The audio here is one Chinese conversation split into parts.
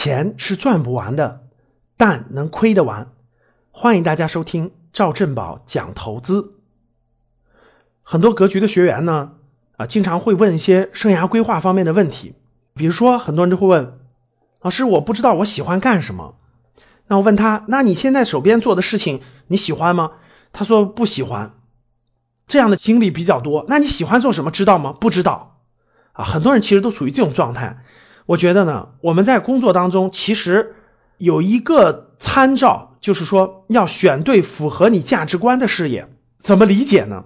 钱是赚不完的，但能亏得完。欢迎大家收听赵振宝讲投资。很多格局的学员呢，啊，经常会问一些生涯规划方面的问题，比如说很多人都会问，老师，我不知道我喜欢干什么。那我问他，那你现在手边做的事情你喜欢吗？他说不喜欢。这样的经历比较多。那你喜欢做什么？知道吗？不知道。啊，很多人其实都处于这种状态。我觉得呢，我们在工作当中其实有一个参照，就是说要选对符合你价值观的事业。怎么理解呢？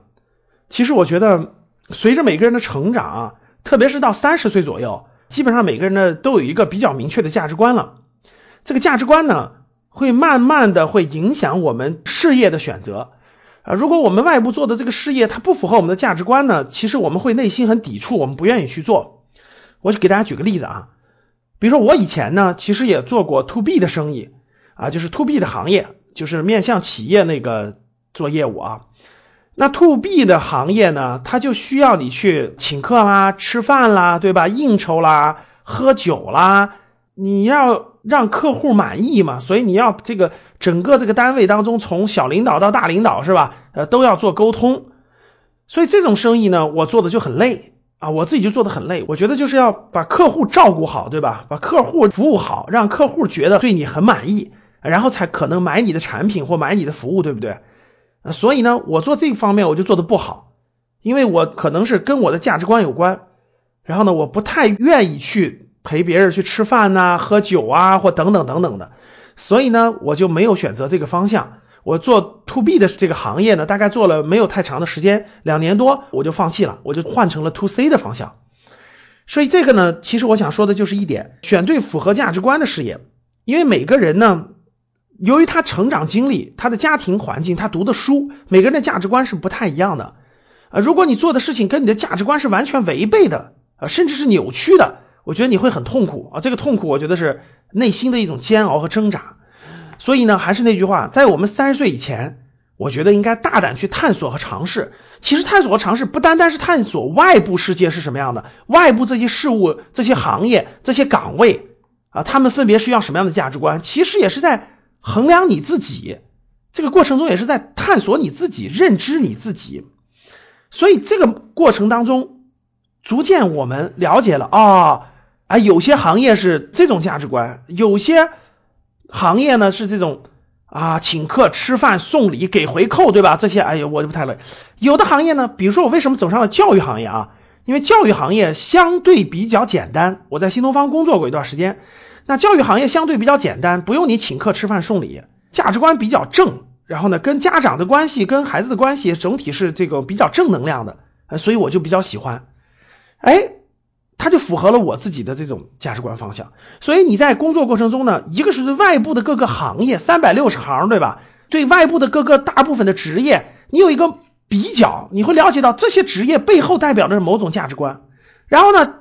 其实我觉得，随着每个人的成长啊，特别是到三十岁左右，基本上每个人呢都有一个比较明确的价值观了。这个价值观呢，会慢慢的会影响我们事业的选择啊。如果我们外部做的这个事业它不符合我们的价值观呢，其实我们会内心很抵触，我们不愿意去做。我就给大家举个例子啊。比如说我以前呢，其实也做过 to B 的生意啊，就是 to B 的行业，就是面向企业那个做业务啊。那 to B 的行业呢，它就需要你去请客啦、吃饭啦，对吧？应酬啦、喝酒啦，你要让客户满意嘛，所以你要这个整个这个单位当中，从小领导到大领导是吧？呃，都要做沟通。所以这种生意呢，我做的就很累。啊，我自己就做的很累，我觉得就是要把客户照顾好，对吧？把客户服务好，让客户觉得对你很满意，然后才可能买你的产品或买你的服务，对不对？所以呢，我做这方面我就做的不好，因为我可能是跟我的价值观有关，然后呢，我不太愿意去陪别人去吃饭呐、喝酒啊或等等等等的，所以呢，我就没有选择这个方向。我做 to B 的这个行业呢，大概做了没有太长的时间，两年多我就放弃了，我就换成了 to C 的方向。所以这个呢，其实我想说的就是一点，选对符合价值观的事业。因为每个人呢，由于他成长经历、他的家庭环境、他读的书，每个人的价值观是不太一样的。啊，如果你做的事情跟你的价值观是完全违背的，啊，甚至是扭曲的，我觉得你会很痛苦啊。这个痛苦，我觉得是内心的一种煎熬和挣扎。所以呢，还是那句话，在我们三十岁以前，我觉得应该大胆去探索和尝试。其实探索和尝试不单单是探索外部世界是什么样的，外部这些事物、这些行业、这些岗位啊，他们分别需要什么样的价值观，其实也是在衡量你自己。这个过程中也是在探索你自己、认知你自己。所以这个过程当中，逐渐我们了解了啊，啊，有些行业是这种价值观，有些。行业呢是这种啊，请客吃饭送礼给回扣，对吧？这些哎呀，我就不太乐意。有的行业呢，比如说我为什么走上了教育行业啊？因为教育行业相对比较简单。我在新东方工作过一段时间，那教育行业相对比较简单，不用你请客吃饭送礼，价值观比较正，然后呢，跟家长的关系、跟孩子的关系整体是这个比较正能量的，所以我就比较喜欢。哎。它就符合了我自己的这种价值观方向，所以你在工作过程中呢，一个是对外部的各个行业三百六十行，对吧？对外部的各个大部分的职业，你有一个比较，你会了解到这些职业背后代表的是某种价值观。然后呢，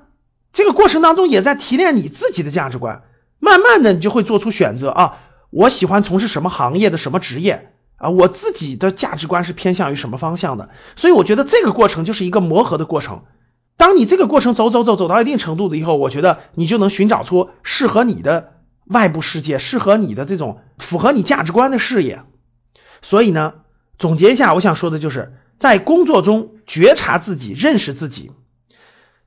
这个过程当中也在提炼你自己的价值观，慢慢的你就会做出选择啊，我喜欢从事什么行业的什么职业啊，我自己的价值观是偏向于什么方向的。所以我觉得这个过程就是一个磨合的过程。当你这个过程走走走走到一定程度的以后，我觉得你就能寻找出适合你的外部世界，适合你的这种符合你价值观的事业。所以呢，总结一下，我想说的就是在工作中觉察自己，认识自己，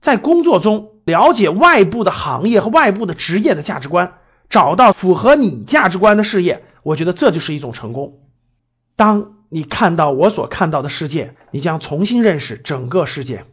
在工作中了解外部的行业和外部的职业的价值观，找到符合你价值观的事业，我觉得这就是一种成功。当你看到我所看到的世界，你将重新认识整个世界。